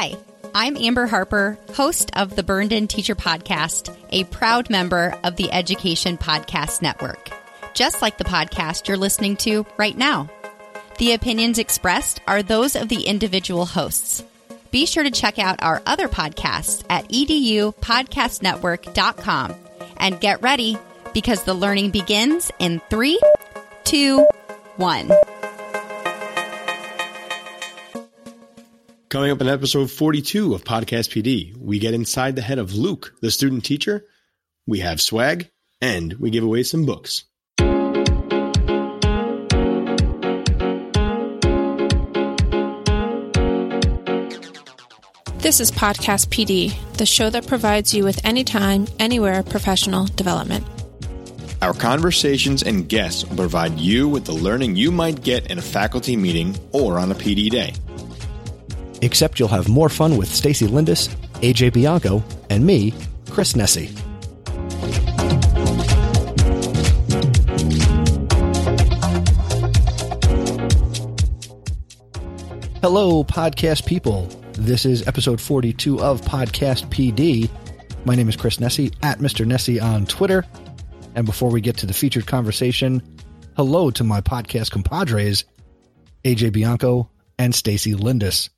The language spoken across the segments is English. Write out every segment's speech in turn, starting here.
Hi, I'm Amber Harper, host of the Burned In Teacher Podcast, a proud member of the Education Podcast Network, just like the podcast you're listening to right now. The opinions expressed are those of the individual hosts. Be sure to check out our other podcasts at edupodcastnetwork.com and get ready because the learning begins in three, two, one. Coming up in episode 42 of Podcast PD, we get inside the head of Luke, the student teacher. We have swag and we give away some books. This is Podcast PD, the show that provides you with anytime, anywhere professional development. Our conversations and guests will provide you with the learning you might get in a faculty meeting or on a PD day. Except you'll have more fun with Stacy Lindis, AJ Bianco, and me, Chris Nesi. Hello, podcast people. This is episode 42 of Podcast PD. My name is Chris Nesi, at Mr. Nesi on Twitter. And before we get to the featured conversation, hello to my podcast compadres, AJ Bianco and Stacy Lindis.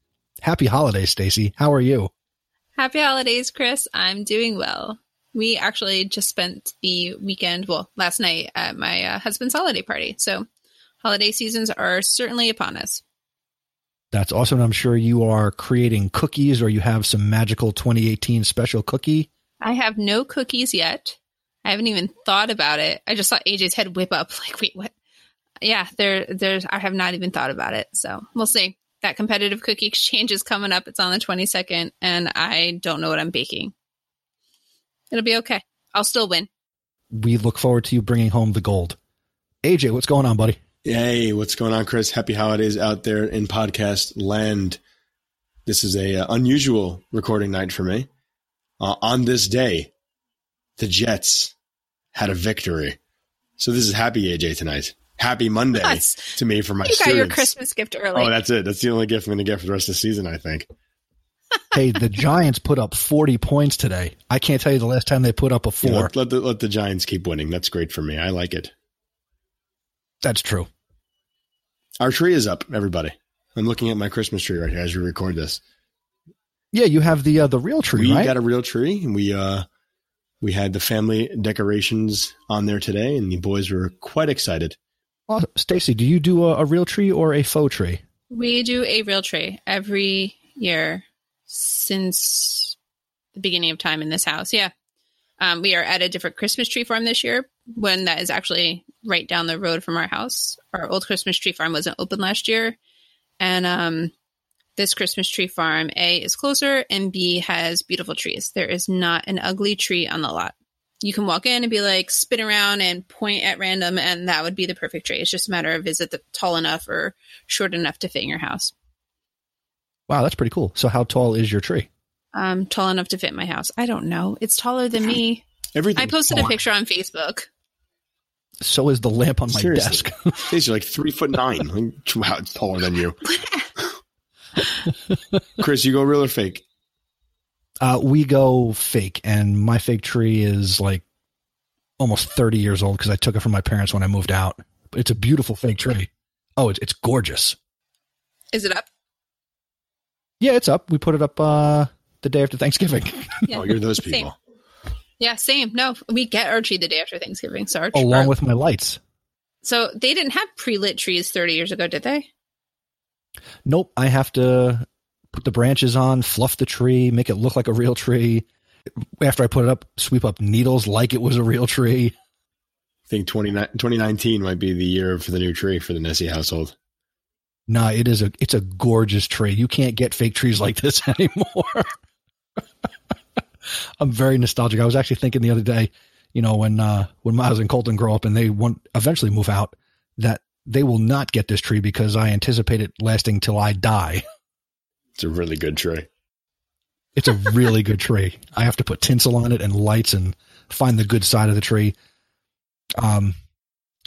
Happy holidays, Stacy. How are you? Happy holidays, Chris. I'm doing well. We actually just spent the weekend, well, last night at my uh, husband's holiday party. So holiday seasons are certainly upon us. That's awesome. I'm sure you are creating cookies or you have some magical 2018 special cookie. I have no cookies yet. I haven't even thought about it. I just saw AJ's head whip up like, wait, what? Yeah, there there's I have not even thought about it. So we'll see. That competitive cookie exchange is coming up. It's on the 22nd, and I don't know what I'm baking. It'll be okay. I'll still win. We look forward to you bringing home the gold. AJ, what's going on, buddy? Hey, what's going on, Chris? Happy holidays out there in podcast land. This is a uh, unusual recording night for me. Uh, on this day, the Jets had a victory. So this is happy AJ tonight. Happy Monday That's- to me for my You got your Christmas gift early. Oh, that's it. That's the only gift I'm going to get for the rest of the season, I think. hey, the Giants put up 40 points today. I can't tell you the last time they put up a Yeah, four. let, let the, let the Giants keep winning. That's great for me. I like it. That's true. Our tree is up, everybody. I'm looking at my Christmas tree right here as we record this. Yeah, you have the uh, the real tree, we right? got a real tree. and We uh we had the family decorations on there today, and the boys were quite excited. Oh, Stacy, do you do a, a real tree or a faux tree? We do a real tree every year since the beginning of time in this house. Yeah. Um, we are at a different Christmas tree farm this year, one that is actually right down the road from our house. Our old Christmas tree farm wasn't open last year. And um, this Christmas tree farm, A, is closer, and B, has beautiful trees. There is not an ugly tree on the lot. You can walk in and be like, spin around and point at random, and that would be the perfect tree. It's just a matter of is it the, tall enough or short enough to fit in your house? Wow, that's pretty cool. So, how tall is your tree? Um, tall enough to fit my house. I don't know. It's taller than me. Everything. I posted a picture on Facebook. So is the lamp on my Seriously. desk. These are like three foot nine. Like, Wow, it's taller than you. Chris, you go real or fake? Uh, we go fake, and my fake tree is like almost 30 years old because I took it from my parents when I moved out. But it's a beautiful fake tree. Oh, it's, it's gorgeous. Is it up? Yeah, it's up. We put it up uh, the day after Thanksgiving, Yeah. Oh, you're those Same. people. Yeah, same. No, we get our tree the day after Thanksgiving. So, our tree- along with my lights. so they didn't have pre-lit trees 30 years ago, did they? Nope, I have to put the branches on, fluff the tree, make it look like a real tree. After I put it up, sweep up needles like it was a real tree. I think 29 2019 might be the year for the new tree for the Nesi household. Nah, it is a it's a gorgeous tree. You can't get fake trees like this anymore. I'm very nostalgic. I was actually thinking the other day, you know, when uh when Miles and Colton grow up and they want eventually move out, that they will not get this tree because I anticipate it lasting till I die. It's a really good tree. It's a really good tree. I have to put tinsel on it and lights and find the good side of the tree. Um,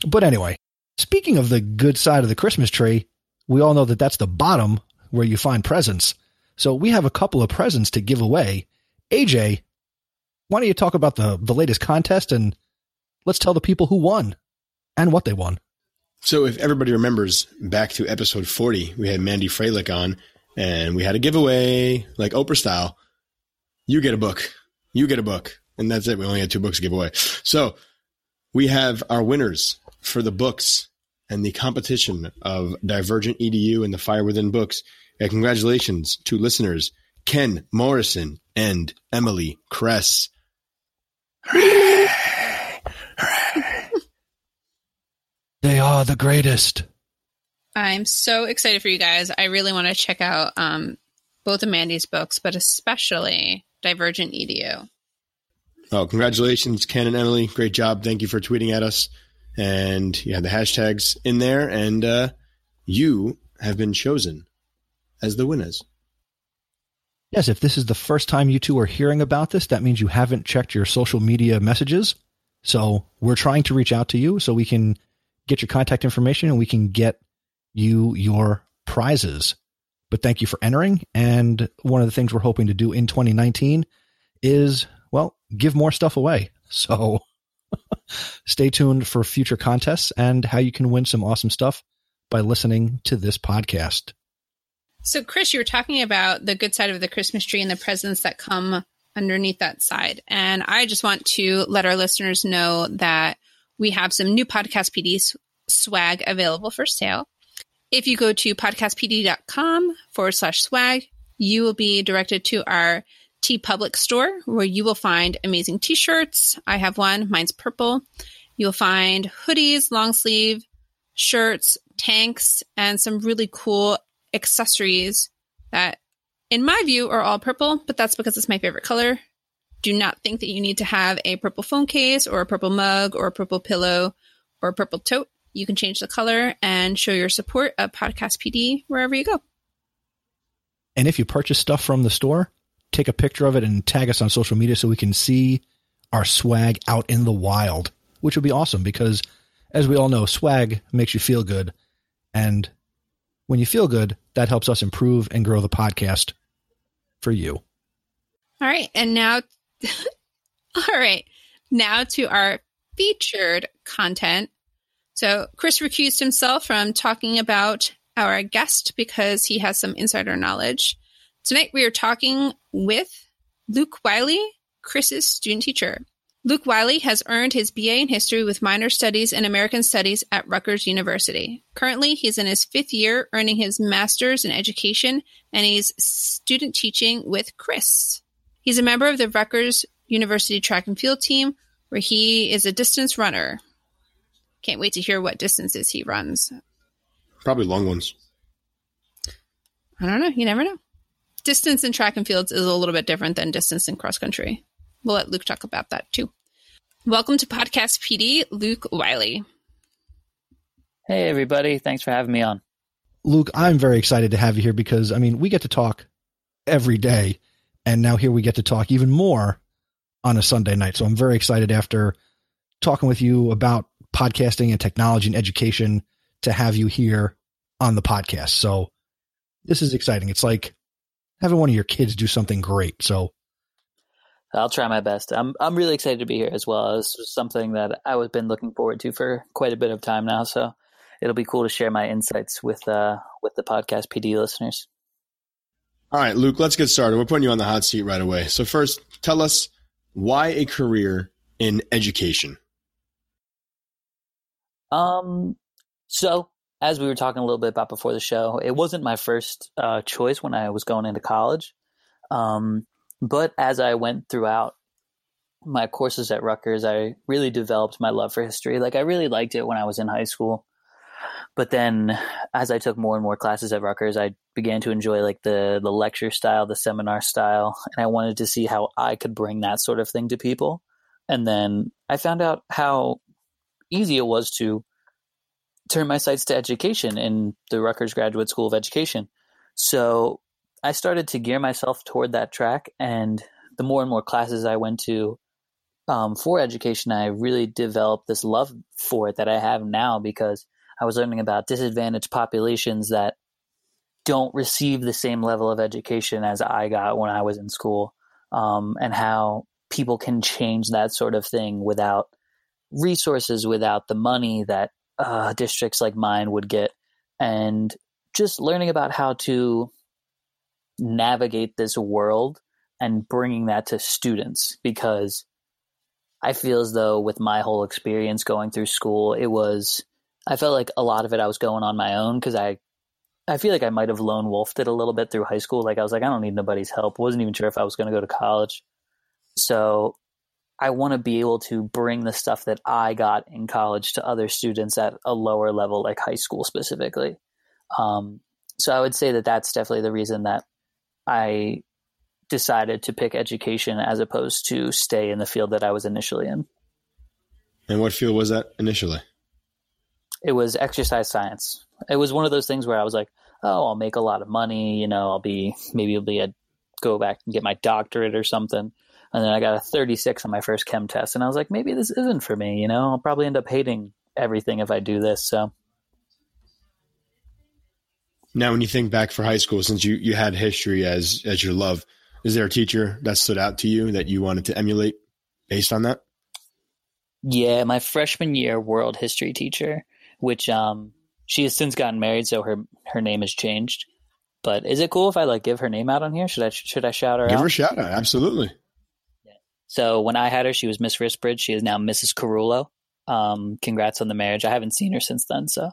but anyway, speaking of the good side of the Christmas tree, we all know that that's the bottom where you find presents. So we have a couple of presents to give away. AJ, why don't you talk about the, the latest contest and let's tell the people who won and what they won. So if everybody remembers back to episode 40, we had Mandy Froehlich on and we had a giveaway like Oprah style. You get a book. You get a book. And that's it. We only had two books to give away. So we have our winners for the books and the competition of Divergent EDU and the Fire Within books. And congratulations to listeners Ken Morrison and Emily Kress. They are the greatest. I'm so excited for you guys. I really want to check out um, both of Mandy's books, but especially Divergent EDU. Oh, congratulations, Ken and Emily. Great job. Thank you for tweeting at us. And you had the hashtags in there, and uh, you have been chosen as the winners. Yes, if this is the first time you two are hearing about this, that means you haven't checked your social media messages. So we're trying to reach out to you so we can get your contact information and we can get you your prizes. But thank you for entering. And one of the things we're hoping to do in 2019 is, well, give more stuff away. So stay tuned for future contests and how you can win some awesome stuff by listening to this podcast. So, Chris, you were talking about the good side of the Christmas tree and the presents that come underneath that side. And I just want to let our listeners know that we have some new Podcast PD swag available for sale. If you go to podcastpd.com forward slash swag, you will be directed to our TeePublic store where you will find amazing t shirts. I have one, mine's purple. You'll find hoodies, long sleeve shirts, tanks, and some really cool accessories that, in my view, are all purple, but that's because it's my favorite color. Do not think that you need to have a purple phone case or a purple mug or a purple pillow or a purple tote. You can change the color and show your support of Podcast PD wherever you go. And if you purchase stuff from the store, take a picture of it and tag us on social media so we can see our swag out in the wild, which would be awesome because, as we all know, swag makes you feel good. And when you feel good, that helps us improve and grow the podcast for you. All right. And now, all right. Now to our featured content. So Chris recused himself from talking about our guest because he has some insider knowledge. Tonight we are talking with Luke Wiley, Chris's student teacher. Luke Wiley has earned his BA in history with minor studies in American Studies at Rutgers University. Currently, he's in his fifth year, earning his master's in education, and he's student teaching with Chris. He's a member of the Rutgers University track and field team, where he is a distance runner. Can't wait to hear what distances he runs. Probably long ones. I don't know. You never know. Distance in track and fields is a little bit different than distance in cross country. We'll let Luke talk about that too. Welcome to Podcast PD, Luke Wiley. Hey, everybody. Thanks for having me on. Luke, I'm very excited to have you here because, I mean, we get to talk every day, and now here we get to talk even more on a Sunday night. So I'm very excited after talking with you about podcasting and technology and education to have you here on the podcast. So this is exciting. It's like having one of your kids do something great. So I'll try my best. I'm I'm really excited to be here as well. This was something that I was been looking forward to for quite a bit of time now. So it'll be cool to share my insights with uh with the podcast PD listeners. All right, Luke, let's get started. We're putting you on the hot seat right away. So first, tell us why a career in education. Um, so as we were talking a little bit about before the show, it wasn't my first uh, choice when I was going into college. Um, but as I went throughout my courses at Rutgers, I really developed my love for history. Like I really liked it when I was in high school. But then as I took more and more classes at Rutgers, I began to enjoy like the the lecture style, the seminar style, and I wanted to see how I could bring that sort of thing to people. And then I found out how easy it was to turn my sights to education in the Rutgers Graduate School of Education. So I started to gear myself toward that track, and the more and more classes I went to um, for education, I really developed this love for it that I have now because I was learning about disadvantaged populations that don't receive the same level of education as I got when I was in school, um, and how people can change that sort of thing without resources, without the money that uh, districts like mine would get, and just learning about how to navigate this world and bringing that to students because I feel as though with my whole experience going through school, it was I felt like a lot of it I was going on my own because I I feel like I might have lone wolfed it a little bit through high school. Like I was like, I don't need nobody's help. wasn't even sure if I was going to go to college. So I want to be able to bring the stuff that I got in college to other students at a lower level, like high school specifically. Um, so I would say that that's definitely the reason that I decided to pick education as opposed to stay in the field that I was initially in. And what field was that initially? It was exercise science. It was one of those things where I was like, oh, I'll make a lot of money. You know, I'll be maybe I'll be a go back and get my doctorate or something. And then I got a 36 on my first chem test, and I was like, maybe this isn't for me. You know, I'll probably end up hating everything if I do this. So now, when you think back for high school, since you, you had history as as your love, is there a teacher that stood out to you that you wanted to emulate based on that? Yeah, my freshman year world history teacher, which um she has since gotten married, so her her name has changed. But is it cool if I like give her name out on here? Should I should I shout her give out? Give her a shout out, absolutely. So when I had her, she was Miss Risbridge. She is now Mrs. Carullo. Um, congrats on the marriage. I haven't seen her since then, so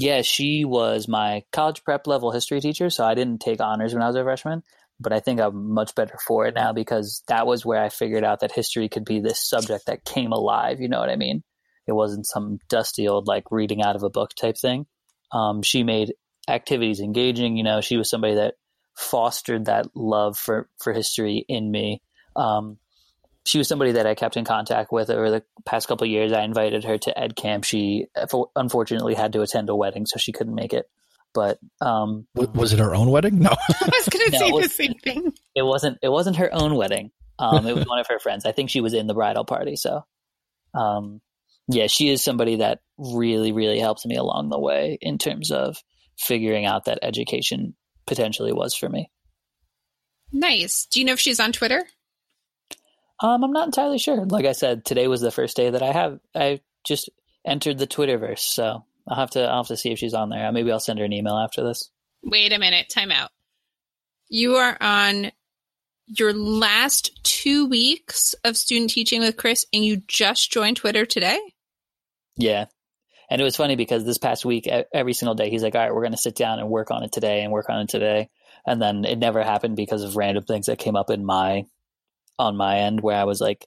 yeah, she was my college prep level history teacher, so I didn't take honors when I was a freshman, but I think I'm much better for it now because that was where I figured out that history could be this subject that came alive. You know what I mean? It wasn't some dusty old like reading out of a book type thing. Um, she made activities engaging. You know, she was somebody that fostered that love for for history in me. Um, she was somebody that I kept in contact with over the past couple years. I invited her to Ed Camp. She unfortunately had to attend a wedding, so she couldn't make it. But um, was it her own wedding? No, I was going to no, say the same thing. It wasn't. It wasn't her own wedding. Um, it was one of her friends. I think she was in the bridal party. So, um, yeah, she is somebody that really, really helped me along the way in terms of figuring out that education potentially was for me. Nice. Do you know if she's on Twitter? Um, I'm not entirely sure. Like I said, today was the first day that I have. I just entered the Twitterverse, so I'll have to. I'll have to see if she's on there. Maybe I'll send her an email after this. Wait a minute. Time out. You are on your last two weeks of student teaching with Chris, and you just joined Twitter today. Yeah, and it was funny because this past week, every single day, he's like, "All right, we're going to sit down and work on it today, and work on it today." And then it never happened because of random things that came up in my on my end where I was like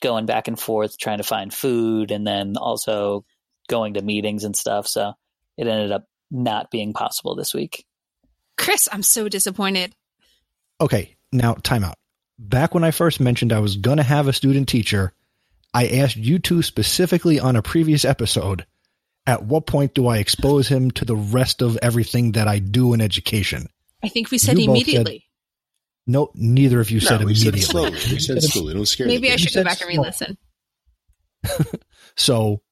going back and forth trying to find food and then also going to meetings and stuff. So it ended up not being possible this week. Chris, I'm so disappointed. Okay, now timeout. Back when I first mentioned I was going to have a student teacher, I asked you two specifically on a previous episode at what point do I expose him to the rest of everything that I do in education? I think we said you immediately. No, neither of you said no, immediately. Said slowly. You said slowly. Don't scare Maybe I should go back and re-listen. so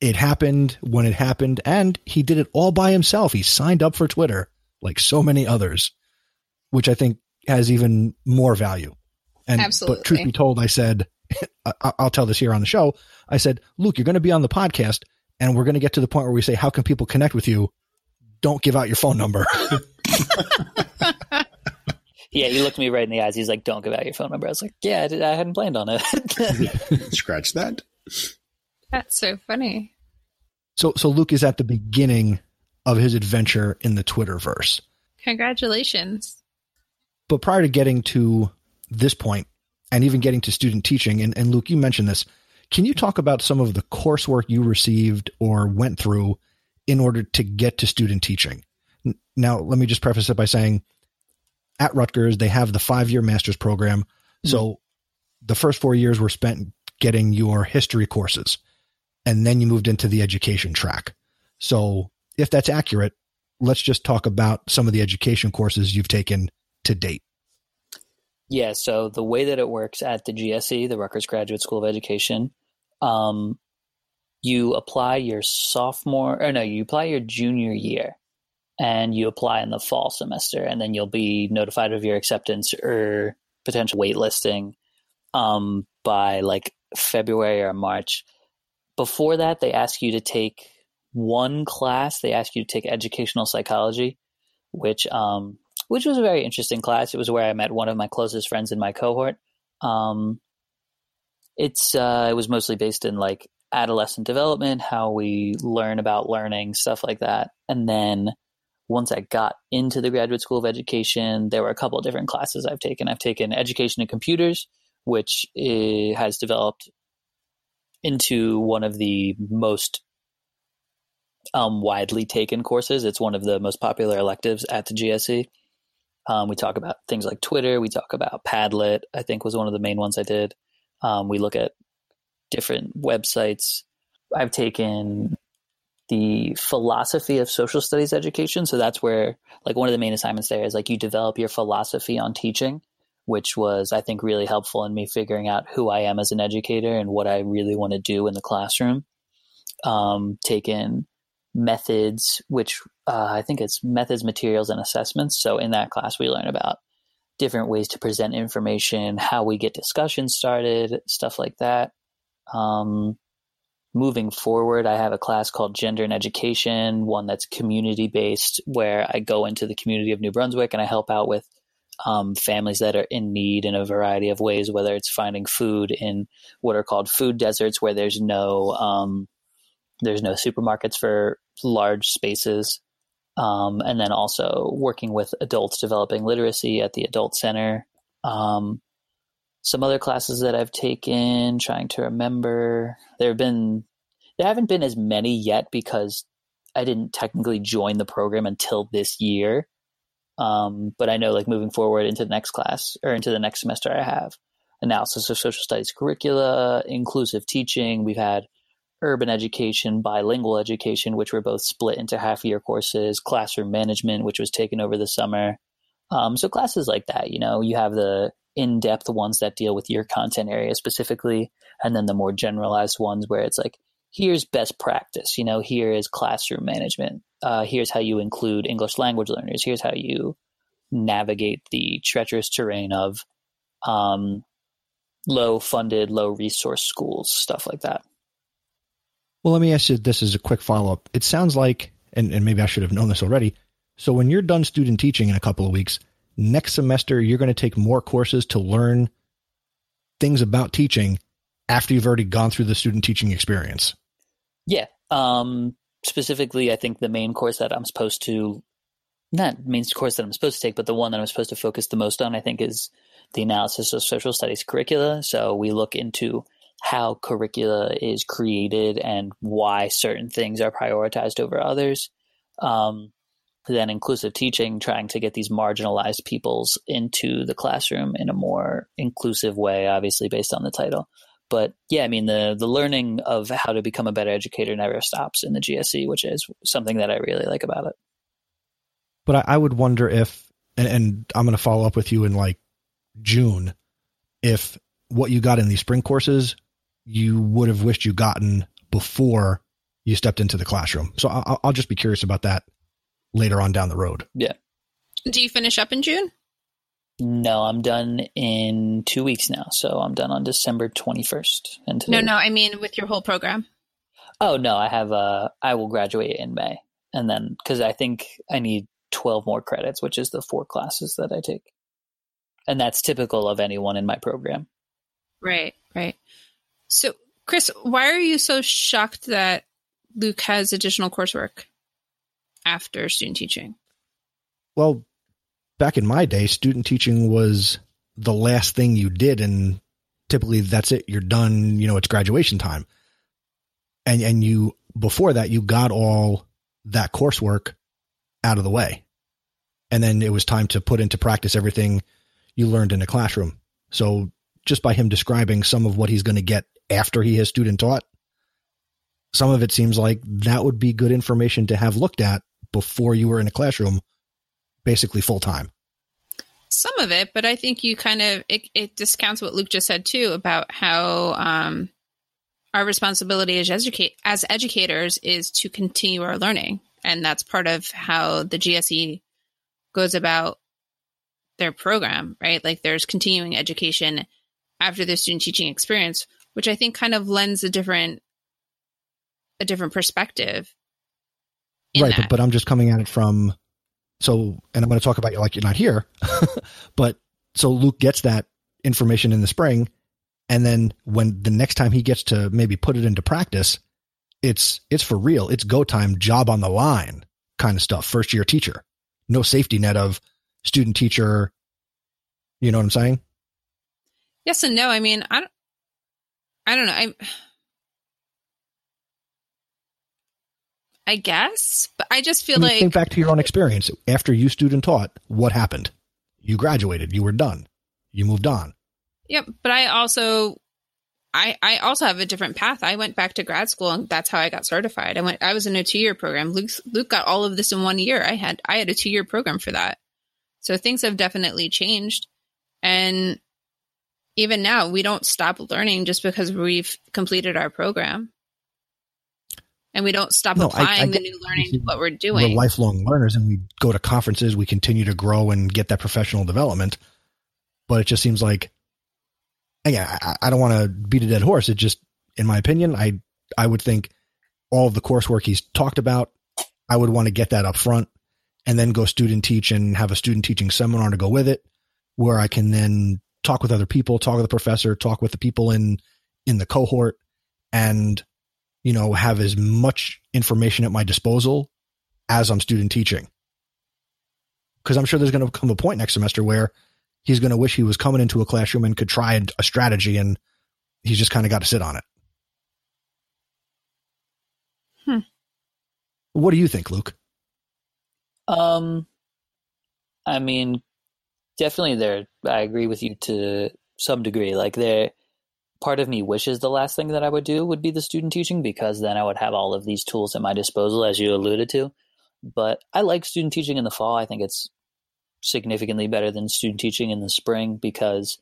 it happened when it happened, and he did it all by himself. He signed up for Twitter, like so many others, which I think has even more value. And Absolutely. but truth be told, I said, I'll tell this here on the show. I said, Luke, you're going to be on the podcast, and we're going to get to the point where we say, how can people connect with you? Don't give out your phone number. Yeah, he looked me right in the eyes. He's like, "Don't give out your phone number." I was like, "Yeah, I, did, I hadn't planned on it." Scratch that. That's so funny. So, so Luke is at the beginning of his adventure in the Twitterverse. Congratulations! But prior to getting to this point, and even getting to student teaching, and, and Luke, you mentioned this. Can you talk about some of the coursework you received or went through in order to get to student teaching? Now, let me just preface it by saying at Rutgers, they have the five year master's program. Mm-hmm. So the first four years were spent getting your history courses, and then you moved into the education track. So if that's accurate, let's just talk about some of the education courses you've taken to date. Yeah, so the way that it works at the GSE, the Rutgers Graduate School of Education, um, you apply your sophomore, or no, you apply your junior year and you apply in the fall semester, and then you'll be notified of your acceptance or potential waitlisting um, by like February or March. Before that, they ask you to take one class. They ask you to take educational psychology, which um, which was a very interesting class. It was where I met one of my closest friends in my cohort. Um, it's uh, it was mostly based in like adolescent development, how we learn about learning, stuff like that. And then once I got into the graduate school of education, there were a couple of different classes I've taken. I've taken education in computers, which has developed into one of the most um, widely taken courses. It's one of the most popular electives at the GSE. Um, we talk about things like Twitter. We talk about Padlet. I think was one of the main ones I did. Um, we look at different websites. I've taken the philosophy of social studies education. So that's where, like, one of the main assignments there is like you develop your philosophy on teaching, which was, I think, really helpful in me figuring out who I am as an educator and what I really want to do in the classroom. Um, taken methods, which uh, I think it's methods, materials, and assessments. So in that class, we learn about different ways to present information, how we get discussions started, stuff like that. Um, moving forward, I have a class called Gender and Education, one that's community based, where I go into the community of New Brunswick and I help out with um, families that are in need in a variety of ways, whether it's finding food in what are called food deserts, where there's no um, there's no supermarkets for large spaces, um, and then also working with adults developing literacy at the adult center. Um, some other classes that I've taken, trying to remember. There have been there haven't been as many yet because I didn't technically join the program until this year. Um, but I know like moving forward into the next class or into the next semester, I have analysis of social studies curricula, inclusive teaching. We've had urban education, bilingual education, which were both split into half year courses, classroom management, which was taken over the summer. Um, so classes like that, you know, you have the in-depth ones that deal with your content area specifically and then the more generalized ones where it's like here's best practice you know here is classroom management. Uh, here's how you include english language learners. Here's how you navigate the treacherous terrain of um, low funded low resource schools stuff like that. Well let me ask you this as a quick follow-up. It sounds like and, and maybe i should have known this already so when you're done student teaching in a couple of weeks next semester you're going to take more courses to learn things about teaching after you've already gone through the student teaching experience. Yeah. Um, specifically, I think the main course that I'm supposed to, not main course that I'm supposed to take, but the one that I'm supposed to focus the most on, I think, is the analysis of social studies curricula. So we look into how curricula is created and why certain things are prioritized over others. Um, then inclusive teaching, trying to get these marginalized peoples into the classroom in a more inclusive way, obviously based on the title. But yeah, I mean the the learning of how to become a better educator never stops in the GSE, which is something that I really like about it. But I, I would wonder if, and, and I'm going to follow up with you in like June, if what you got in these spring courses you would have wished you gotten before you stepped into the classroom. So I'll, I'll just be curious about that later on down the road. Yeah. Do you finish up in June? No, I'm done in two weeks now. So I'm done on December 21st. And no, no, I mean with your whole program. Oh no, I have. Uh, I will graduate in May, and then because I think I need 12 more credits, which is the four classes that I take, and that's typical of anyone in my program. Right, right. So, Chris, why are you so shocked that Luke has additional coursework? after student teaching? Well, back in my day, student teaching was the last thing you did, and typically that's it. You're done. You know, it's graduation time, and and you before that you got all that coursework out of the way, and then it was time to put into practice everything you learned in a classroom. So just by him describing some of what he's going to get after he has student taught, some of it seems like that would be good information to have looked at before you were in a classroom basically full time. Some of it, but I think you kind of it, it discounts what Luke just said too about how um, our responsibility as educate as educators is to continue our learning. And that's part of how the GSE goes about their program, right? Like there's continuing education after the student teaching experience, which I think kind of lends a different a different perspective. Right, but, but I'm just coming at it from so and I'm going to talk about you like you're not here. but so Luke gets that information in the spring and then when the next time he gets to maybe put it into practice, it's it's for real. It's go time, job on the line kind of stuff. First year teacher. No safety net of student teacher. You know what I'm saying? Yes and no. I mean, I don't I don't know. I I guess, but I just feel I mean, like think back to your own experience. After you student taught, what happened? You graduated, you were done. You moved on. Yep, but I also I I also have a different path. I went back to grad school and that's how I got certified. I went I was in a 2-year program. Luke Luke got all of this in 1 year. I had I had a 2-year program for that. So things have definitely changed. And even now, we don't stop learning just because we've completed our program. And we don't stop No, applying I the new learning to what we're doing. We're lifelong learners and we go to conferences, we continue to grow and get that professional development. But it just seems like, again, I, I don't want to beat a dead horse. It just, in my opinion, I, I would think all of the coursework he's talked about, I would want to get that up front and then go student teach and have a student teaching seminar to go with it where I can then talk with other people, talk with the professor, talk with the people in, in the cohort and, you know, have as much information at my disposal as I'm student teaching. Because I'm sure there's going to come a point next semester where he's going to wish he was coming into a classroom and could try a strategy and he's just kind of got to sit on it. Hmm. What do you think, Luke? Um, I mean, definitely there. I agree with you to some degree. Like there, part of me wishes the last thing that I would do would be the student teaching because then I would have all of these tools at my disposal, as you alluded to. But I like student teaching in the fall. I think it's significantly better than student teaching in the spring because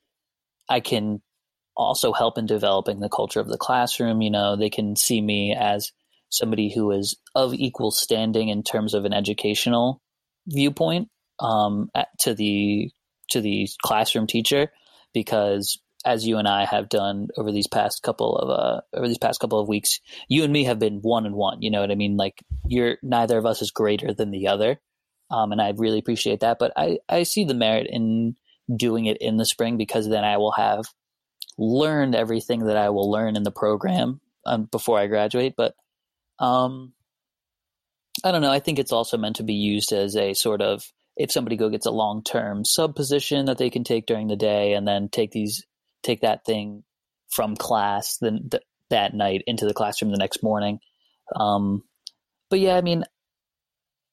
I can also help in developing the culture of the classroom. You know, they can see me as somebody who is of equal standing in terms of an educational viewpoint um, to the to the classroom teacher because as you and I have done over these past couple of uh, over these past couple of weeks, you and me have been one and one. You know what I mean? Like you're neither of us is greater than the other, um, and I really appreciate that. But I I see the merit in doing it in the spring because then I will have learned everything that I will learn in the program um, before I graduate. But um, I don't know. I think it's also meant to be used as a sort of if somebody go gets a long term sub position that they can take during the day and then take these take that thing from class then th- that night into the classroom the next morning. Um, but yeah, I mean,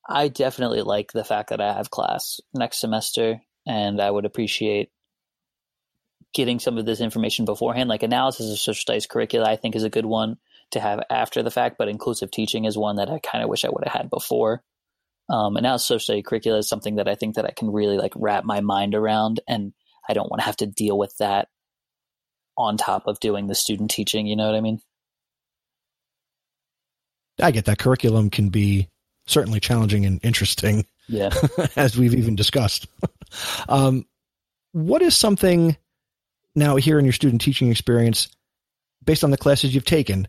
I definitely like the fact that I have class next semester, and I would appreciate getting some of this information beforehand. Like analysis of social studies curricula, I think is a good one to have after the fact, but inclusive teaching is one that I kind of wish I would have had before. Um, and now social study curricula is something that I think that I can really like wrap my mind around, and I don't want to have to deal with that on top of doing the student teaching. You know what I mean? I get that curriculum can be certainly challenging and interesting, Yeah. as we've even discussed. um, what is something now here in your student teaching experience, based on the classes you've taken?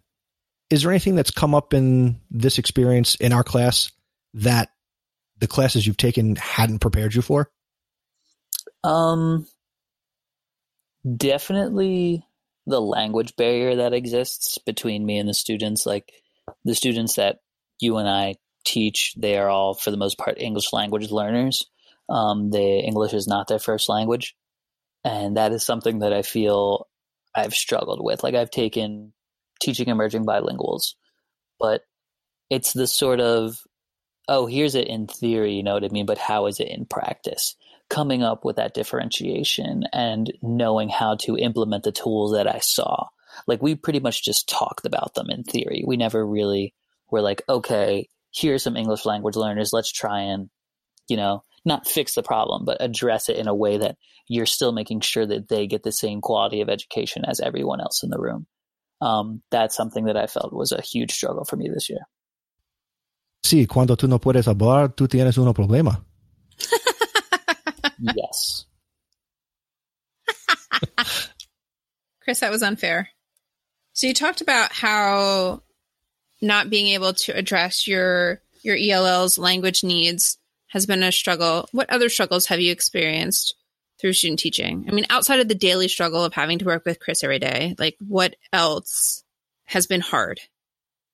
Is there anything that's come up in this experience in our class that the classes you've taken hadn't prepared you for? Um, definitely the language barrier that exists between me and the students. Like the students that you and I teach, they are all, for the most part, English language learners. Um, the English is not their first language, and that is something that I feel I've struggled with. Like I've taken teaching emerging bilinguals, but it's the sort of oh, here's it in theory, you know what I mean, but how is it in practice? Coming up with that differentiation and knowing how to implement the tools that I saw. Like we pretty much just talked about them in theory. We never really were like, okay, here's some English language learners. Let's try and, you know, not fix the problem, but address it in a way that you're still making sure that they get the same quality of education as everyone else in the room. Um, that's something that I felt was a huge struggle for me this year. Sí, cuando tú no puedes hablar, tú tienes un problema. yes. Chris, that was unfair. So you talked about how not being able to address your your ELL's language needs has been a struggle. What other struggles have you experienced through student teaching? I mean, outside of the daily struggle of having to work with Chris every day, like what else has been hard?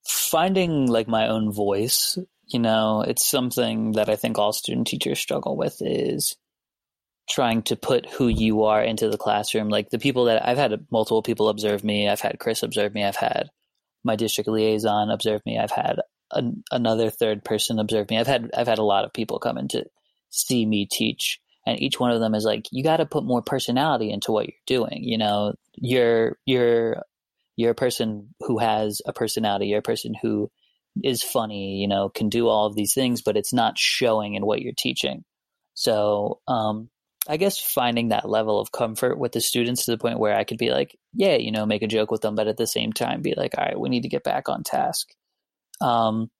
Finding like my own voice, you know, it's something that I think all student teachers struggle with is trying to put who you are into the classroom. Like the people that I've had multiple people observe me, I've had Chris observe me, I've had my district liaison observe me, I've had an, another third person observe me. I've had I've had a lot of people come in to see me teach, and each one of them is like, you got to put more personality into what you're doing. You know, you're you're you're a person who has a personality. You're a person who is funny. You know, can do all of these things, but it's not showing in what you're teaching. So, um, I guess finding that level of comfort with the students to the point where I could be like, yeah, you know, make a joke with them, but at the same time be like, all right, we need to get back on task. Um,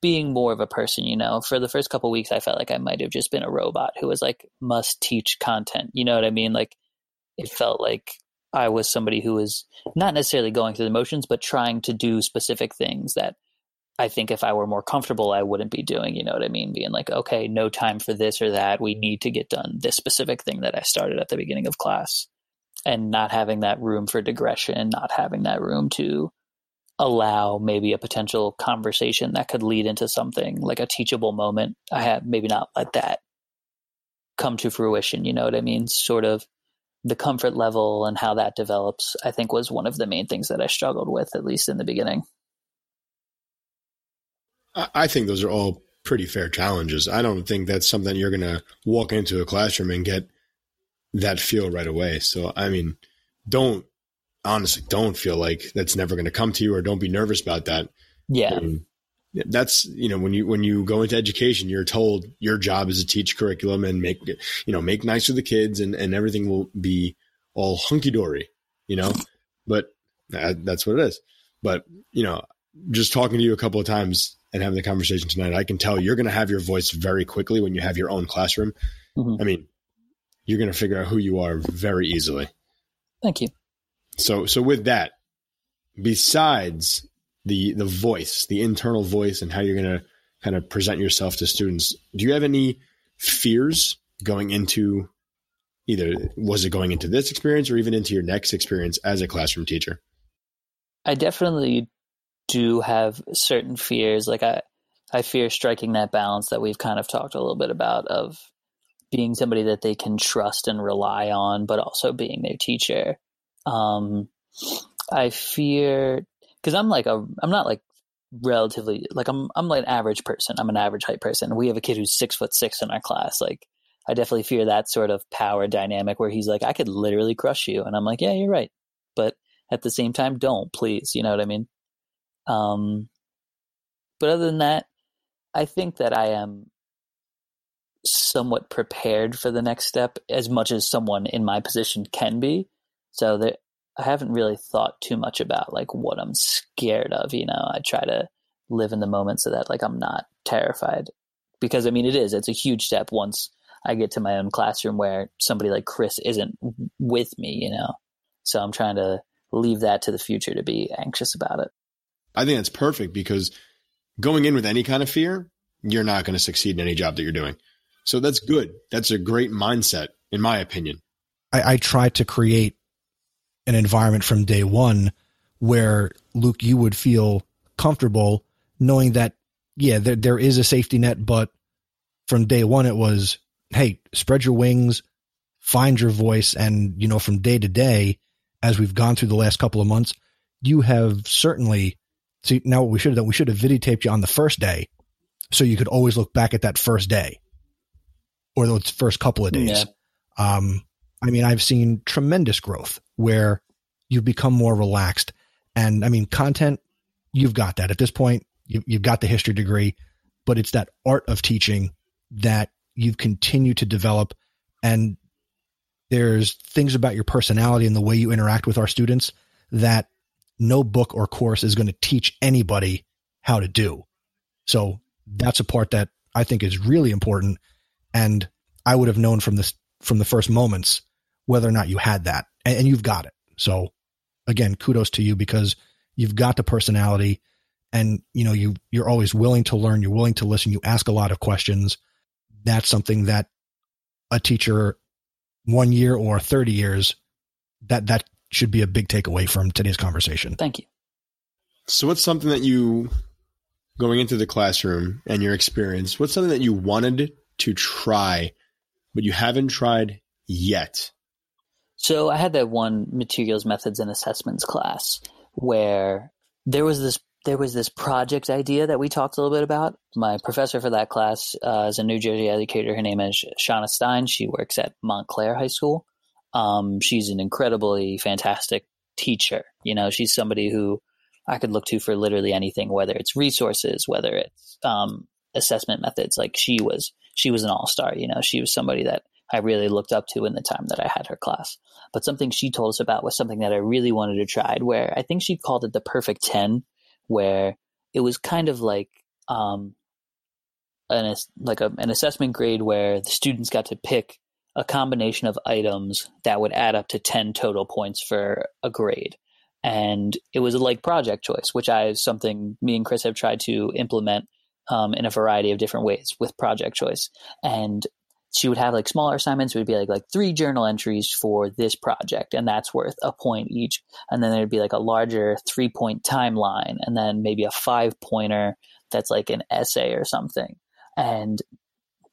being more of a person, you know, for the first couple weeks, I felt like I might have just been a robot who was like, must teach content. You know what I mean? Like, it felt like I was somebody who was not necessarily going through the motions, but trying to do specific things that I think if I were more comfortable, I wouldn't be doing. You know what I mean? Being like, okay, no time for this or that. We need to get done this specific thing that I started at the beginning of class. And not having that room for digression, not having that room to allow maybe a potential conversation that could lead into something like a teachable moment. I have maybe not let that come to fruition. You know what I mean? Sort of the comfort level and how that develops, I think was one of the main things that I struggled with, at least in the beginning. I think those are all pretty fair challenges. I don't think that's something you're going to walk into a classroom and get that feel right away. So, I mean, don't honestly don't feel like that's never going to come to you or don't be nervous about that. Yeah. Um, I mean, that's you know when you when you go into education you're told your job is to teach curriculum and make you know make nice with the kids and and everything will be all hunky dory you know but uh, that's what it is but you know just talking to you a couple of times and having the conversation tonight, I can tell you're going to have your voice very quickly when you have your own classroom. Mm-hmm. I mean, you're going to figure out who you are very easily. Thank you. So, so with that, besides the the voice, the internal voice, and how you're going to kind of present yourself to students, do you have any fears going into either was it going into this experience or even into your next experience as a classroom teacher? I definitely do have certain fears. Like I, I fear striking that balance that we've kind of talked a little bit about of being somebody that they can trust and rely on, but also being their teacher. Um, I fear because I'm like a, I'm not like relatively like I'm, I'm like an average person. I'm an average height person. We have a kid who's six foot six in our class. Like I definitely fear that sort of power dynamic where he's like, I could literally crush you, and I'm like, yeah, you're right, but at the same time, don't please. You know what I mean? Um, but other than that, I think that I am somewhat prepared for the next step as much as someone in my position can be. So that I haven't really thought too much about like what I'm scared of, you know. I try to live in the moment so that like I'm not terrified. Because I mean it is, it's a huge step once I get to my own classroom where somebody like Chris isn't with me, you know. So I'm trying to leave that to the future to be anxious about it. I think that's perfect because going in with any kind of fear, you're not going to succeed in any job that you're doing. So that's good. That's a great mindset, in my opinion. I, I try to create an environment from day one where Luke, you would feel comfortable knowing that, yeah, there, there is a safety net, but from day one, it was, hey, spread your wings, find your voice. And, you know, from day to day, as we've gone through the last couple of months, you have certainly See, now what we should have done, we should have videotaped you on the first day so you could always look back at that first day or those first couple of days. Yeah. Um, I mean, I've seen tremendous growth where you've become more relaxed. And I mean, content, you've got that at this point. You, you've got the history degree, but it's that art of teaching that you've continued to develop. And there's things about your personality and the way you interact with our students that no book or course is going to teach anybody how to do. So that's a part that I think is really important. And I would have known from this, from the first moments, whether or not you had that and, and you've got it. So again, kudos to you because you've got the personality and you know you you're always willing to learn you're willing to listen you ask a lot of questions that's something that a teacher one year or 30 years that that should be a big takeaway from today's conversation thank you so what's something that you going into the classroom and your experience what's something that you wanted to try but you haven't tried yet so i had that one materials methods and assessments class where there was this there was this project idea that we talked a little bit about. My professor for that class uh, is a New Jersey educator. Her name is Shauna Stein. She works at Montclair High School. Um, she's an incredibly fantastic teacher. You know, she's somebody who I could look to for literally anything, whether it's resources, whether it's um, assessment methods. Like she was, she was an all star. You know, she was somebody that I really looked up to in the time that I had her class. But something she told us about was something that I really wanted to try. Where I think she called it the perfect ten where it was kind of like um, an like a, an assessment grade where the students got to pick a combination of items that would add up to 10 total points for a grade. And it was like project choice which i something me and chris have tried to implement um, in a variety of different ways with project choice. And she would have like smaller assignments. It would be like like three journal entries for this project and that's worth a point each. And then there'd be like a larger three point timeline and then maybe a five pointer that's like an essay or something. And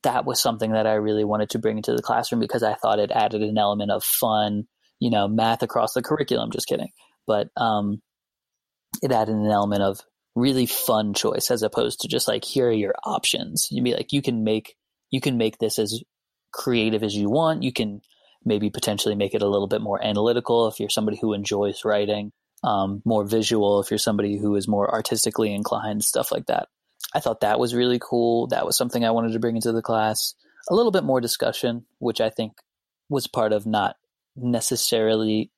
that was something that i really wanted to bring into the classroom because i thought it added an element of fun you know math across the curriculum just kidding but um it added an element of really fun choice as opposed to just like here are your options you'd be like you can make you can make this as creative as you want. You can maybe potentially make it a little bit more analytical if you're somebody who enjoys writing, um, more visual if you're somebody who is more artistically inclined, stuff like that. I thought that was really cool. That was something I wanted to bring into the class. A little bit more discussion, which I think was part of not necessarily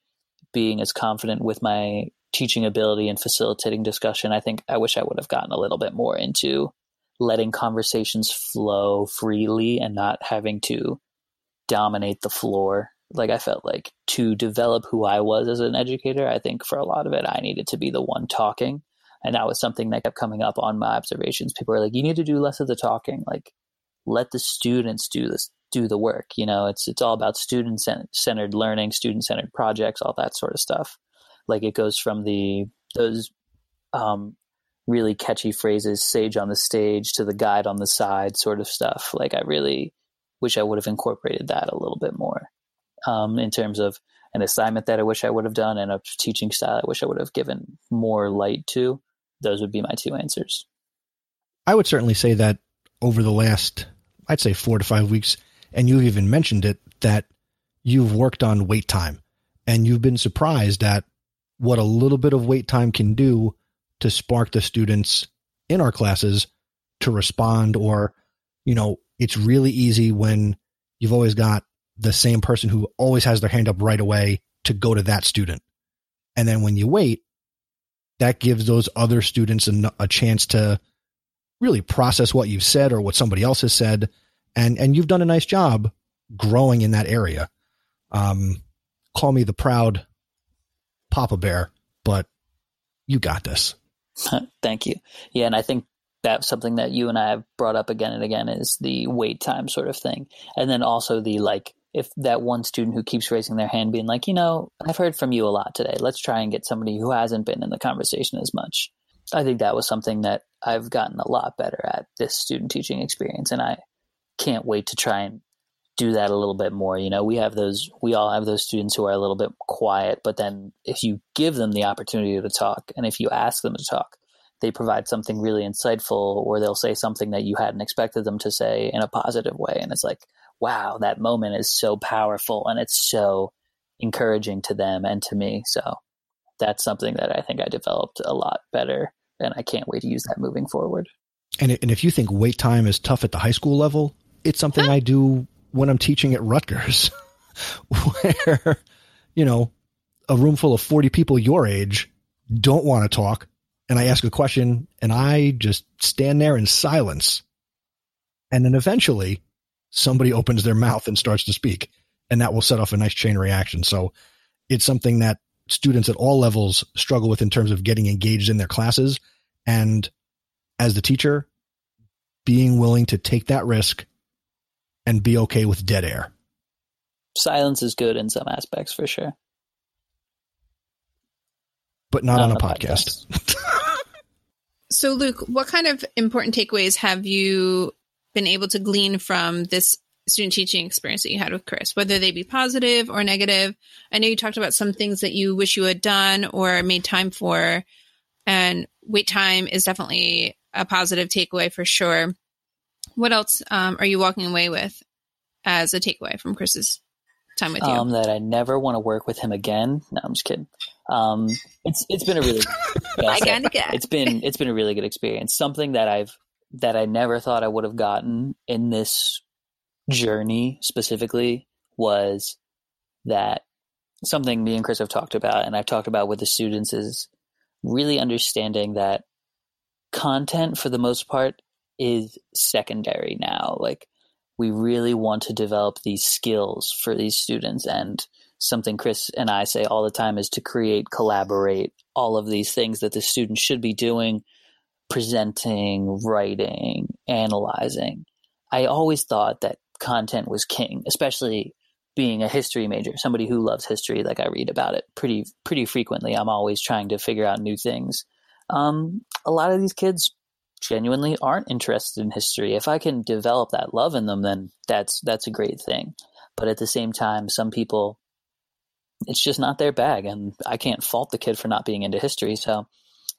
being as confident with my teaching ability and facilitating discussion. I think I wish I would have gotten a little bit more into letting conversations flow freely and not having to dominate the floor. Like I felt like to develop who I was as an educator, I think for a lot of it, I needed to be the one talking. And that was something that kept coming up on my observations. People were like, you need to do less of the talking. Like, let the students do this, do the work. You know, it's, it's all about student centered learning, student centered projects, all that sort of stuff. Like it goes from the, those um, really catchy phrases, sage on the stage to the guide on the side sort of stuff. Like I really wish I would have incorporated that a little bit more um, in terms of an assignment that I wish I would have done and a teaching style I wish I would have given more light to. Those would be my two answers. I would certainly say that over the last, I'd say four to five weeks, and you've even mentioned it, that you've worked on wait time and you've been surprised at what a little bit of wait time can do to spark the students in our classes to respond or you know it's really easy when you've always got the same person who always has their hand up right away to go to that student and then when you wait that gives those other students a, a chance to really process what you've said or what somebody else has said and and you've done a nice job growing in that area um call me the proud papa bear but you got this Thank you. Yeah, and I think that's something that you and I have brought up again and again is the wait time sort of thing. And then also the like if that one student who keeps raising their hand being like, you know, I've heard from you a lot today. Let's try and get somebody who hasn't been in the conversation as much. I think that was something that I've gotten a lot better at this student teaching experience and I can't wait to try and do that a little bit more. You know, we have those, we all have those students who are a little bit quiet, but then if you give them the opportunity to talk and if you ask them to talk, they provide something really insightful or they'll say something that you hadn't expected them to say in a positive way. And it's like, wow, that moment is so powerful and it's so encouraging to them and to me. So that's something that I think I developed a lot better. And I can't wait to use that moving forward. And, and if you think wait time is tough at the high school level, it's something I do when I'm teaching at Rutgers, where, you know, a room full of 40 people your age don't want to talk. and I ask a question and I just stand there in silence. And then eventually somebody opens their mouth and starts to speak and that will set off a nice chain reaction. So it's something that students at all levels struggle with in terms of getting engaged in their classes. And as the teacher, being willing to take that risk and be okay with dead air. Silence is good in some aspects for sure. But not, not on a, a podcast. podcast. so, Luke, what kind of important takeaways have you been able to glean from this student teaching experience that you had with Chris, whether they be positive or negative. I know you talked about some things that you wish you had done or made time for, and wait time is definitely a positive takeaway for sure. What else um, are you walking away with as a takeaway from Chris's time with you? Um, that I never want to work with him again. No, I'm just kidding. Um, it's it's been a really I gotta get. it's been it's been a really good experience. Something that I've that I never thought I would have gotten in this journey specifically was that something me and Chris have talked about, and I've talked about with the students is really understanding that content for the most part is secondary now. Like we really want to develop these skills for these students and something Chris and I say all the time is to create, collaborate, all of these things that the students should be doing, presenting, writing, analyzing. I always thought that content was king, especially being a history major, somebody who loves history, like I read about it pretty pretty frequently. I'm always trying to figure out new things. Um, a lot of these kids genuinely aren't interested in history. If I can develop that love in them, then that's that's a great thing. But at the same time, some people it's just not their bag and I can't fault the kid for not being into history. So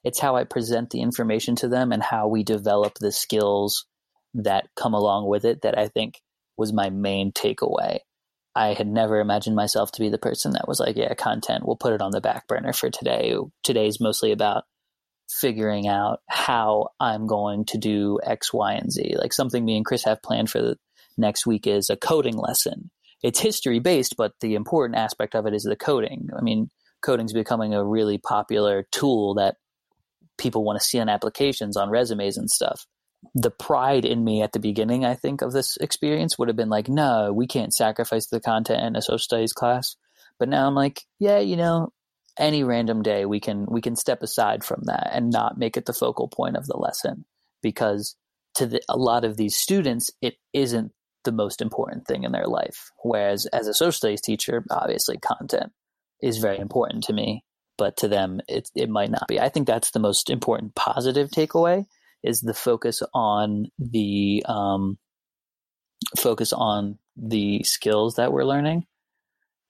it's how I present the information to them and how we develop the skills that come along with it that I think was my main takeaway. I had never imagined myself to be the person that was like, yeah, content, we'll put it on the back burner for today. Today's mostly about figuring out how I'm going to do X, Y, and Z. Like something me and Chris have planned for the next week is a coding lesson. It's history based, but the important aspect of it is the coding. I mean, coding's becoming a really popular tool that people want to see on applications, on resumes and stuff. The pride in me at the beginning, I think, of this experience would have been like, no, we can't sacrifice the content in a social studies class. But now I'm like, yeah, you know, any random day we can we can step aside from that and not make it the focal point of the lesson. Because to the, a lot of these students it isn't the most important thing in their life. Whereas as a social studies teacher obviously content is very important to me but to them it it might not be i think that's the most important positive takeaway is the focus on the um, focus on the skills that we're learning.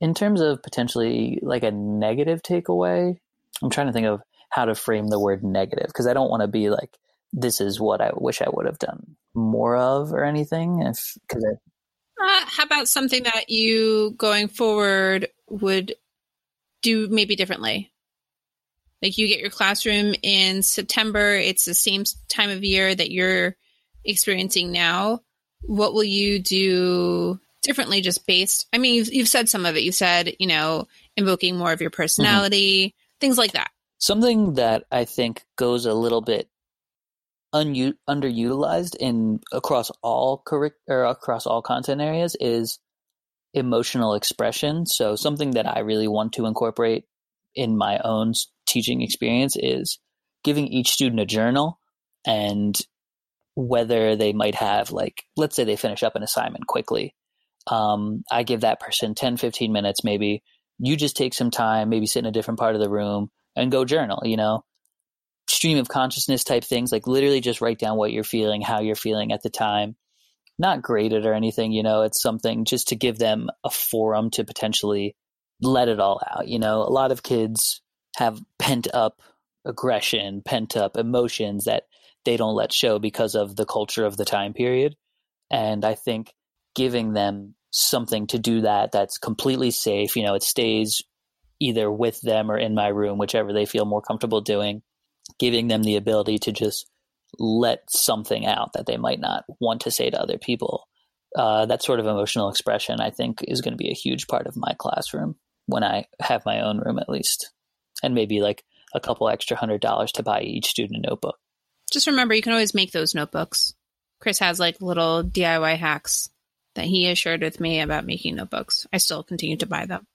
In terms of potentially like a negative takeaway, I'm trying to think of how to frame the word negative because I don't want to be like this is what I wish I would have done more of or anything. If because uh, how about something that you going forward would do maybe differently? Like you get your classroom in September, it's the same time of year that you're experiencing now. What will you do differently just based? I mean, you've, you've said some of it. You said, you know, invoking more of your personality, mm-hmm. things like that. Something that I think goes a little bit un- underutilized in across all curric- or across all content areas is emotional expression. So something that I really want to incorporate in my own teaching experience is giving each student a journal and whether they might have like let's say they finish up an assignment quickly um, i give that person 10 15 minutes maybe you just take some time maybe sit in a different part of the room and go journal you know? Stream of consciousness type things like literally just write down what you're feeling how you're feeling at the time. Not graded or anything you know it's something just to give them a forum to potentially let it all out you know? A lot of kids have pent up aggression, pent up emotions that they don't let show because of the culture of the time period. And I think giving them something to do that that's completely safe, you know, it stays either with them or in my room, whichever they feel more comfortable doing, giving them the ability to just let something out that they might not want to say to other people. Uh, that sort of emotional expression, I think, is going to be a huge part of my classroom when I have my own room, at least and maybe like a couple extra hundred dollars to buy each student a notebook. Just remember, you can always make those notebooks. Chris has like little DIY hacks that he has shared with me about making notebooks. I still continue to buy them.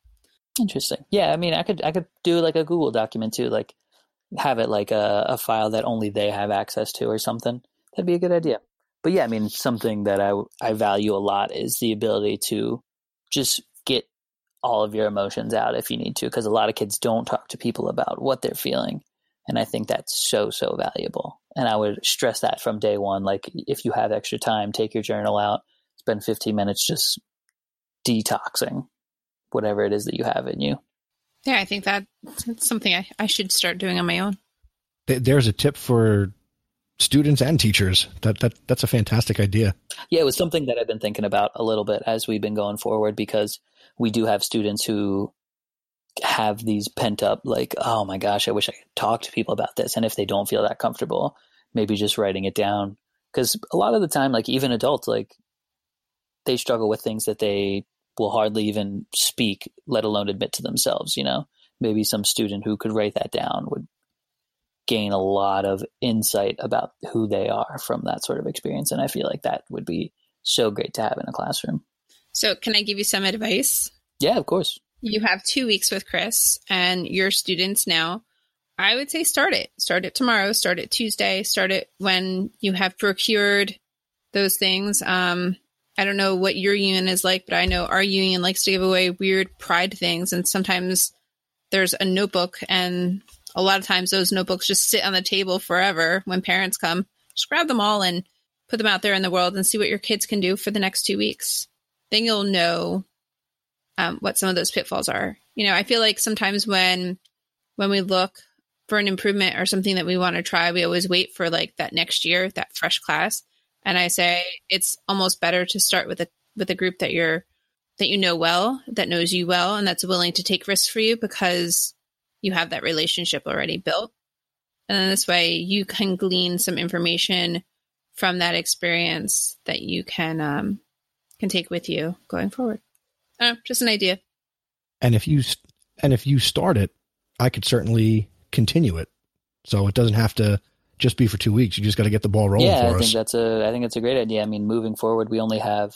Interesting. Yeah, I mean, I could I could do like a Google document too, like have it like a, a file that only they have access to or something. That'd be a good idea. But yeah, I mean, something that I I value a lot is the ability to just all of your emotions out if you need to, because a lot of kids don't talk to people about what they're feeling, and I think that's so so valuable. And I would stress that from day one. Like, if you have extra time, take your journal out, spend 15 minutes just detoxing whatever it is that you have in you. Yeah, I think that that's something I, I should start doing on my own. There's a tip for students and teachers. That that that's a fantastic idea. Yeah, it was something that I've been thinking about a little bit as we've been going forward because we do have students who have these pent up like, oh my gosh, I wish I could talk to people about this. And if they don't feel that comfortable, maybe just writing it down. Because a lot of the time, like even adults, like they struggle with things that they will hardly even speak, let alone admit to themselves, you know? Maybe some student who could write that down would gain a lot of insight about who they are from that sort of experience. And I feel like that would be so great to have in a classroom. So, can I give you some advice? Yeah, of course. You have two weeks with Chris and your students now. I would say start it. Start it tomorrow. Start it Tuesday. Start it when you have procured those things. Um, I don't know what your union is like, but I know our union likes to give away weird pride things. And sometimes there's a notebook, and a lot of times those notebooks just sit on the table forever when parents come. Just grab them all and put them out there in the world and see what your kids can do for the next two weeks. Then you'll know um, what some of those pitfalls are. You know, I feel like sometimes when when we look for an improvement or something that we want to try, we always wait for like that next year, that fresh class. And I say it's almost better to start with a with a group that you're that you know well, that knows you well, and that's willing to take risks for you because you have that relationship already built. And then this way you can glean some information from that experience that you can um, can take with you going forward. Uh, just an idea. And if you and if you start it, I could certainly continue it. So it doesn't have to just be for two weeks. You just got to get the ball rolling. For us. Yeah, I us. think that's a I think that's a great idea. I mean, moving forward, we only have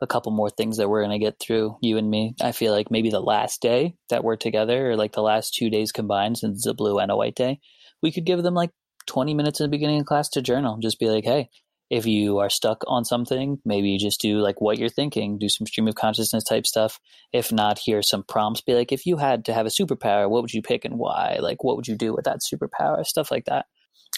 a couple more things that we're going to get through. You and me. I feel like maybe the last day that we're together, or like the last two days combined, since it's a blue and a white day, we could give them like twenty minutes in the beginning of class to journal. Just be like, hey. If you are stuck on something, maybe you just do like what you're thinking, do some stream of consciousness type stuff. If not, here's some prompts. Be like, if you had to have a superpower, what would you pick and why? Like, what would you do with that superpower? Stuff like that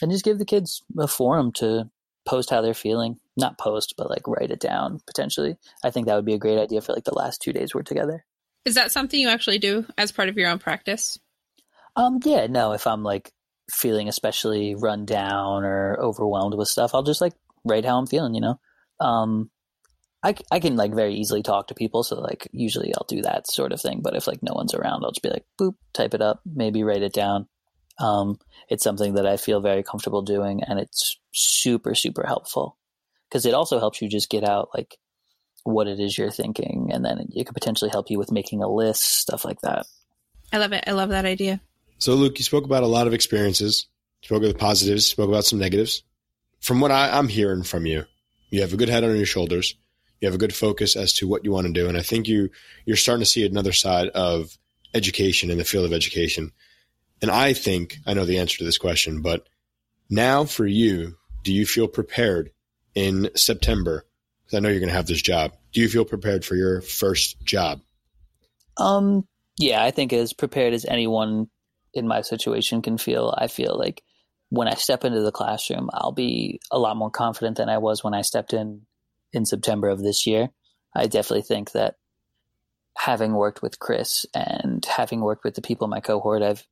and just give the kids a forum to post how they're feeling. Not post, but like write it down potentially. I think that would be a great idea for like the last two days we're together. Is that something you actually do as part of your own practice? Um, yeah, no, if I'm like feeling especially run down or overwhelmed with stuff, I'll just like write how I'm feeling, you know? Um, I, I can like very easily talk to people. So like usually I'll do that sort of thing. But if like no one's around, I'll just be like, boop, type it up, maybe write it down. Um, it's something that I feel very comfortable doing, and it's super, super helpful because it also helps you just get out like what it is you're thinking, and then it could potentially help you with making a list, stuff like that. I love it. I love that idea. So, Luke, you spoke about a lot of experiences. Spoke about the positives. Spoke about some negatives. From what I, I'm hearing from you, you have a good head on your shoulders. You have a good focus as to what you want to do, and I think you you're starting to see another side of education in the field of education and I think I know the answer to this question, but now for you, do you feel prepared in September? Because I know you're going to have this job. Do you feel prepared for your first job? Um, yeah, I think as prepared as anyone in my situation can feel. I feel like when I step into the classroom, I'll be a lot more confident than I was when I stepped in in September of this year. I definitely think that having worked with Chris and having worked with the people in my cohort, I've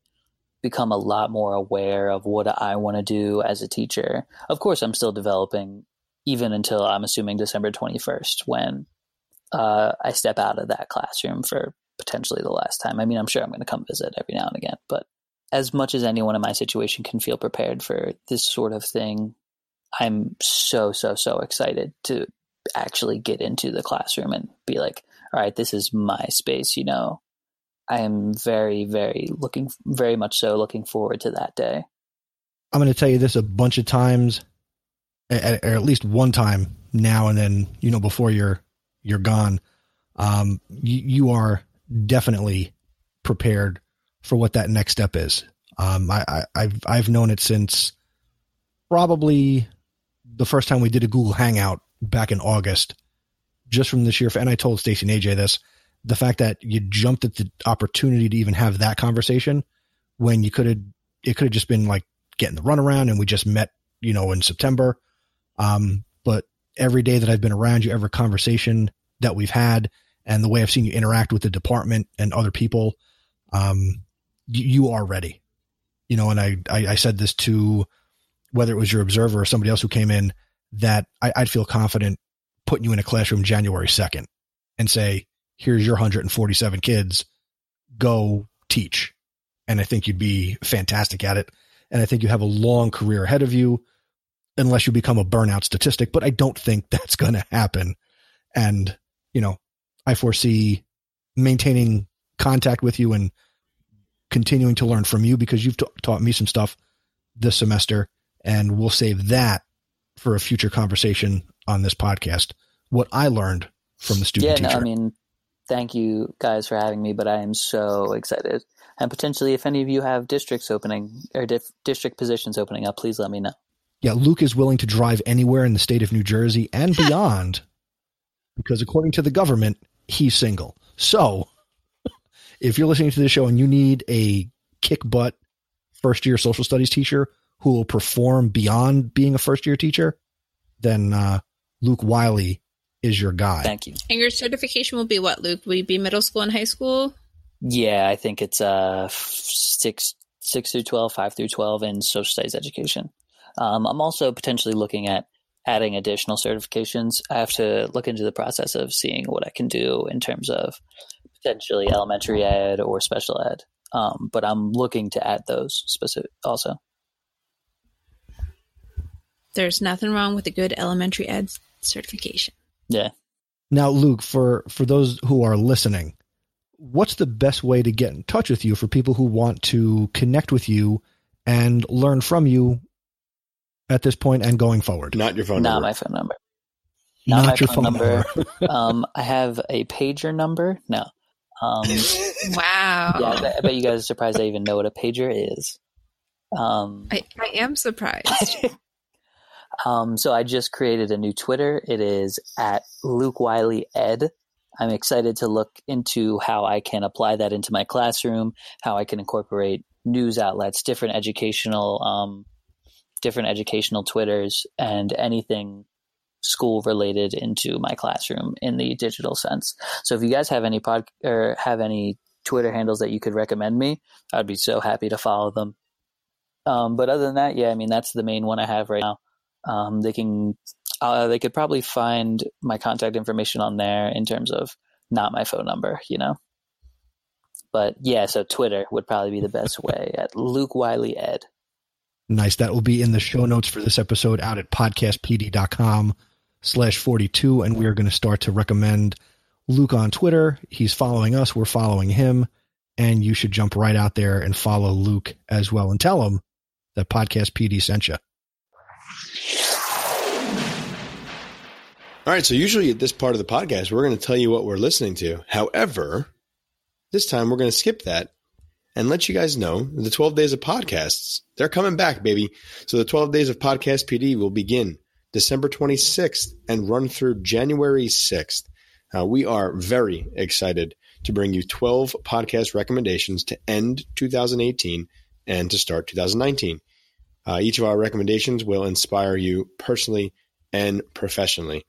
become a lot more aware of what I want to do as a teacher. Of course, I'm still developing even until I'm assuming December 21st when uh, I step out of that classroom for potentially the last time. I mean, I'm sure I'm going to come visit every now and again, but as much as anyone in my situation can feel prepared for this sort of thing, I'm so, so, so excited to actually get into the classroom and be like, all right, this is my space, you know, I am very, very looking, very much so looking forward to that day. I'm going to tell you this a bunch of times, or at least one time now and then. You know, before you're you're gone, um, you, you are definitely prepared for what that next step is. Um, I, I've I've known it since probably the first time we did a Google Hangout back in August, just from this year. And I told Stacy and AJ this: the fact that you jumped at the opportunity to even have that conversation when you could have, it could have just been like getting the runaround, and we just met, you know, in September. Um, but every day that I've been around you, every conversation that we've had, and the way I've seen you interact with the department and other people, um, you, are ready. You know, and I, I, I said this to whether it was your observer or somebody else who came in that I, I'd feel confident putting you in a classroom January 2nd and say, here's your 147 kids, go teach. And I think you'd be fantastic at it. And I think you have a long career ahead of you unless you become a burnout statistic, but I don't think that's going to happen. And, you know, I foresee maintaining contact with you and continuing to learn from you because you've t- taught me some stuff this semester and we'll save that for a future conversation on this podcast. What I learned from the student yeah, teacher. No, I mean, thank you guys for having me, but I am so excited. And potentially, if any of you have districts opening or dif- district positions opening up, please let me know. Yeah, Luke is willing to drive anywhere in the state of New Jersey and beyond because, according to the government, he's single. So, if you're listening to this show and you need a kick butt first year social studies teacher who will perform beyond being a first year teacher, then uh, Luke Wiley is your guy. Thank you. And your certification will be what, Luke? Will you be middle school and high school? Yeah, I think it's uh six six through twelve, five through twelve in social studies education. Um, I'm also potentially looking at adding additional certifications. I have to look into the process of seeing what I can do in terms of potentially elementary ed or special ed. Um, but I'm looking to add those specific also. There's nothing wrong with a good elementary ed certification. Yeah. Now, Luke, for for those who are listening, what's the best way to get in touch with you for people who want to connect with you and learn from you at this point and going forward? Not your phone Not number. my phone number. Not, my your phone, number. um, I have a pager number. No. Um, Wow. yeah, I bet, I bet you guys are surprised I even know what a pager is. Um, I, I am surprised. um, so I just created a new Twitter. It is at Luke Wiley Ed. I'm excited to look into how I can apply that into my classroom, how I can incorporate news outlets, different educational, um, different educational Twitters, and anything school related into my classroom in the digital sense. So if you guys have any pod or have any Twitter handles that you could recommend me, I'd be so happy to follow them. Um, but other than that, yeah, I mean that's the main one I have right now. Um, they can uh, they could probably find my contact information on there in terms of not my phone number, you know. But yeah, so Twitter would probably be the best way at Luke Wiley Ed. Nice. That will be in the show notes for this episode out at podcastpd.com slash 42. And we are going to start to recommend Luke on Twitter. He's following us. We're following him. And you should jump right out there and follow Luke as well and tell him that Podcast PD sent you. All right. So usually at this part of the podcast, we're going to tell you what we're listening to. However, this time we're going to skip that and let you guys know the 12 days of podcasts. They're coming back, baby. So the 12 days of podcast PD will begin December 26th and run through January 6th. Uh, we are very excited to bring you 12 podcast recommendations to end 2018 and to start 2019. Uh, each of our recommendations will inspire you personally and professionally.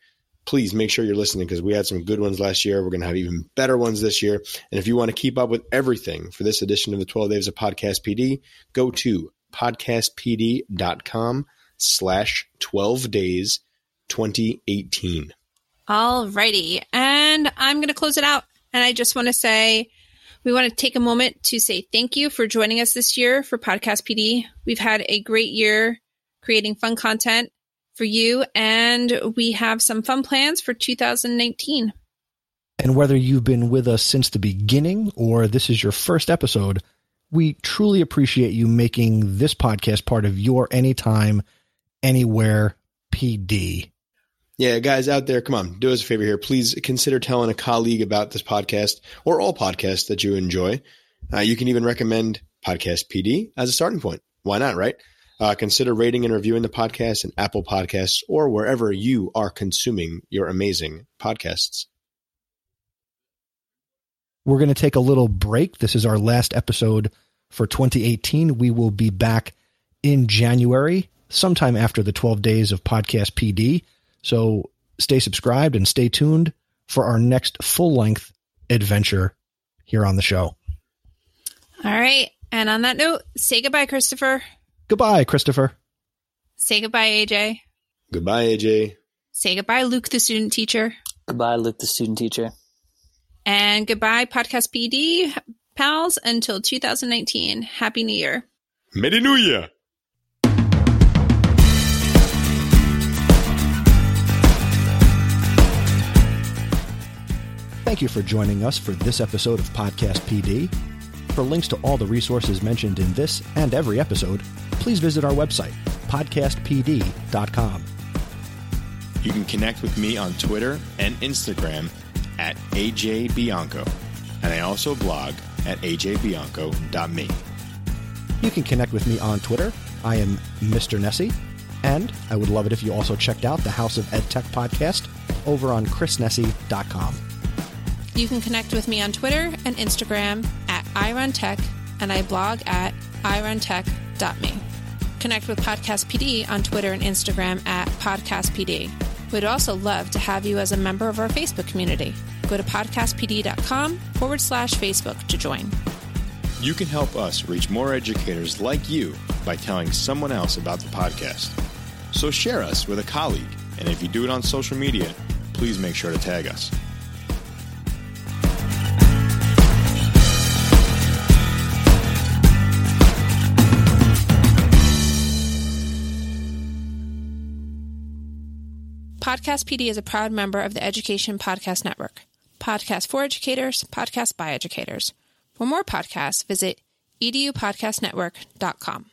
Please make sure you're listening because we had some good ones last year. We're going to have even better ones this year. And if you want to keep up with everything for this edition of the 12 Days of Podcast PD, go to podcastpd.com slash 12 days 2018. Alrighty. And I'm going to close it out. And I just want to say, we want to take a moment to say thank you for joining us this year for Podcast PD. We've had a great year creating fun content for you, and we have some fun plans for 2019. And whether you've been with us since the beginning or this is your first episode, we truly appreciate you making this podcast part of your anytime, anywhere PD. Yeah, guys out there, come on, do us a favor here. Please consider telling a colleague about this podcast or all podcasts that you enjoy. Uh, you can even recommend Podcast PD as a starting point. Why not, right? Uh, consider rating and reviewing the podcast in Apple Podcasts or wherever you are consuming your amazing podcasts. We're going to take a little break. This is our last episode for 2018. We will be back in January, sometime after the 12 days of Podcast PD. So stay subscribed and stay tuned for our next full length adventure here on the show. All right. And on that note, say goodbye, Christopher. Goodbye, Christopher. Say goodbye, AJ. Goodbye, AJ. Say goodbye, Luke, the student teacher. Goodbye, Luke, the student teacher. And goodbye, Podcast PD pals, until 2019. Happy New Year. Merry New Year. Thank you for joining us for this episode of Podcast PD. For links to all the resources mentioned in this and every episode, please visit our website, podcastpd.com. You can connect with me on Twitter and Instagram at ajbianco, and I also blog at ajbianco.me. You can connect with me on Twitter. I am Mr. Nesi, and I would love it if you also checked out the House of EdTech podcast over on chrisnesi.com. You can connect with me on Twitter and Instagram at irontech, and I blog at irontech.me. Connect with Podcast PD on Twitter and Instagram at Podcast PD. We'd also love to have you as a member of our Facebook community. Go to podcastpd.com forward slash Facebook to join. You can help us reach more educators like you by telling someone else about the podcast. So share us with a colleague, and if you do it on social media, please make sure to tag us. Podcast PD is a proud member of the Education Podcast Network. Podcast for educators, podcast by educators. For more podcasts, visit edupodcastnetwork.com.